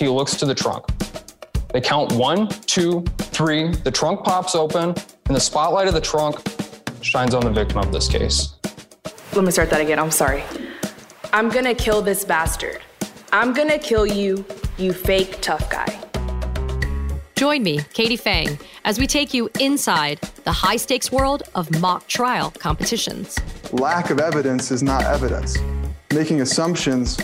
he looks to the trunk. They count one, two, three. The trunk pops open, and the spotlight of the trunk shines on the victim of this case. Let me start that again. I'm sorry. I'm gonna kill this bastard. I'm gonna kill you, you fake tough guy. Join me, Katie Phang, as we take you inside the high stakes world of mock trial competitions. Lack of evidence is not evidence. Making assumptions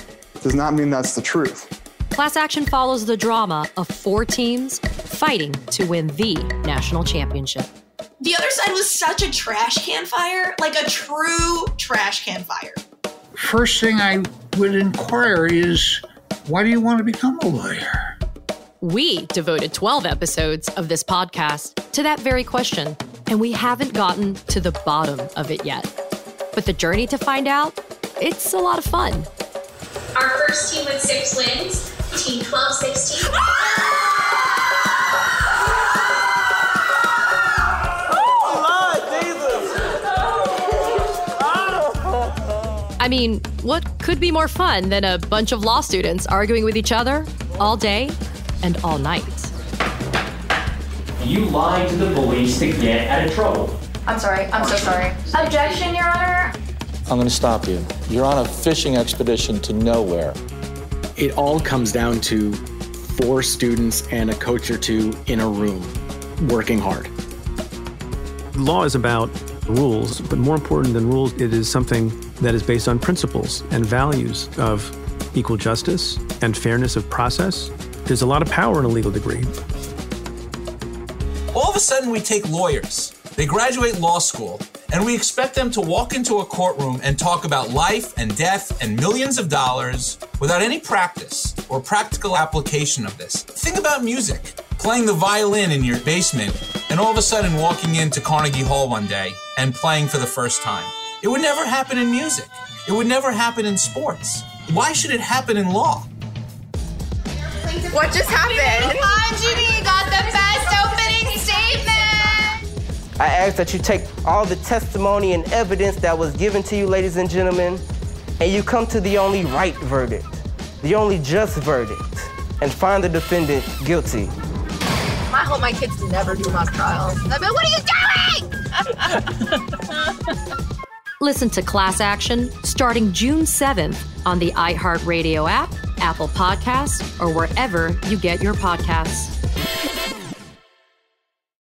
does not mean that's the truth. Class Action follows the drama of four teams fighting to win the national championship. The other side was such a trash can fire, like a true trash can fire. First thing I would inquire is why do you want to become a lawyer? We devoted 12 episodes of this podcast to that very question, and we haven't gotten to the bottom of it yet. But the journey to find out, it's a lot of fun. Our first team with six wins, Team 1216. I mean, what could be more fun than a bunch of law students arguing with each other all day and all night? You lied to the police to get out of trouble. I'm sorry. I'm so sorry. Objection, Your Honor. I'm going to stop you. You're on a fishing expedition to nowhere. It all comes down to four students and a coach or two in a room working hard. Law is about rules, but more important than rules, it is something that is based on principles and values of equal justice and fairness of process. There's a lot of power in a legal degree. All of a sudden, we take lawyers. They graduate law school, and we expect them to walk into a courtroom and talk about life and death and millions of dollars without any practice or practical application of this. Think about music playing the violin in your basement, and all of a sudden walking into Carnegie Hall one day and playing for the first time. It would never happen in music. It would never happen in sports. Why should it happen in law? What just happened? Come on, Jimmy, I ask that you take all the testimony and evidence that was given to you, ladies and gentlemen, and you come to the only right verdict, the only just verdict, and find the defendant guilty. I hope my kids never do mock trials. I mean, what are you doing? Listen to Class Action starting June 7th on the iHeartRadio app, Apple Podcasts, or wherever you get your podcasts.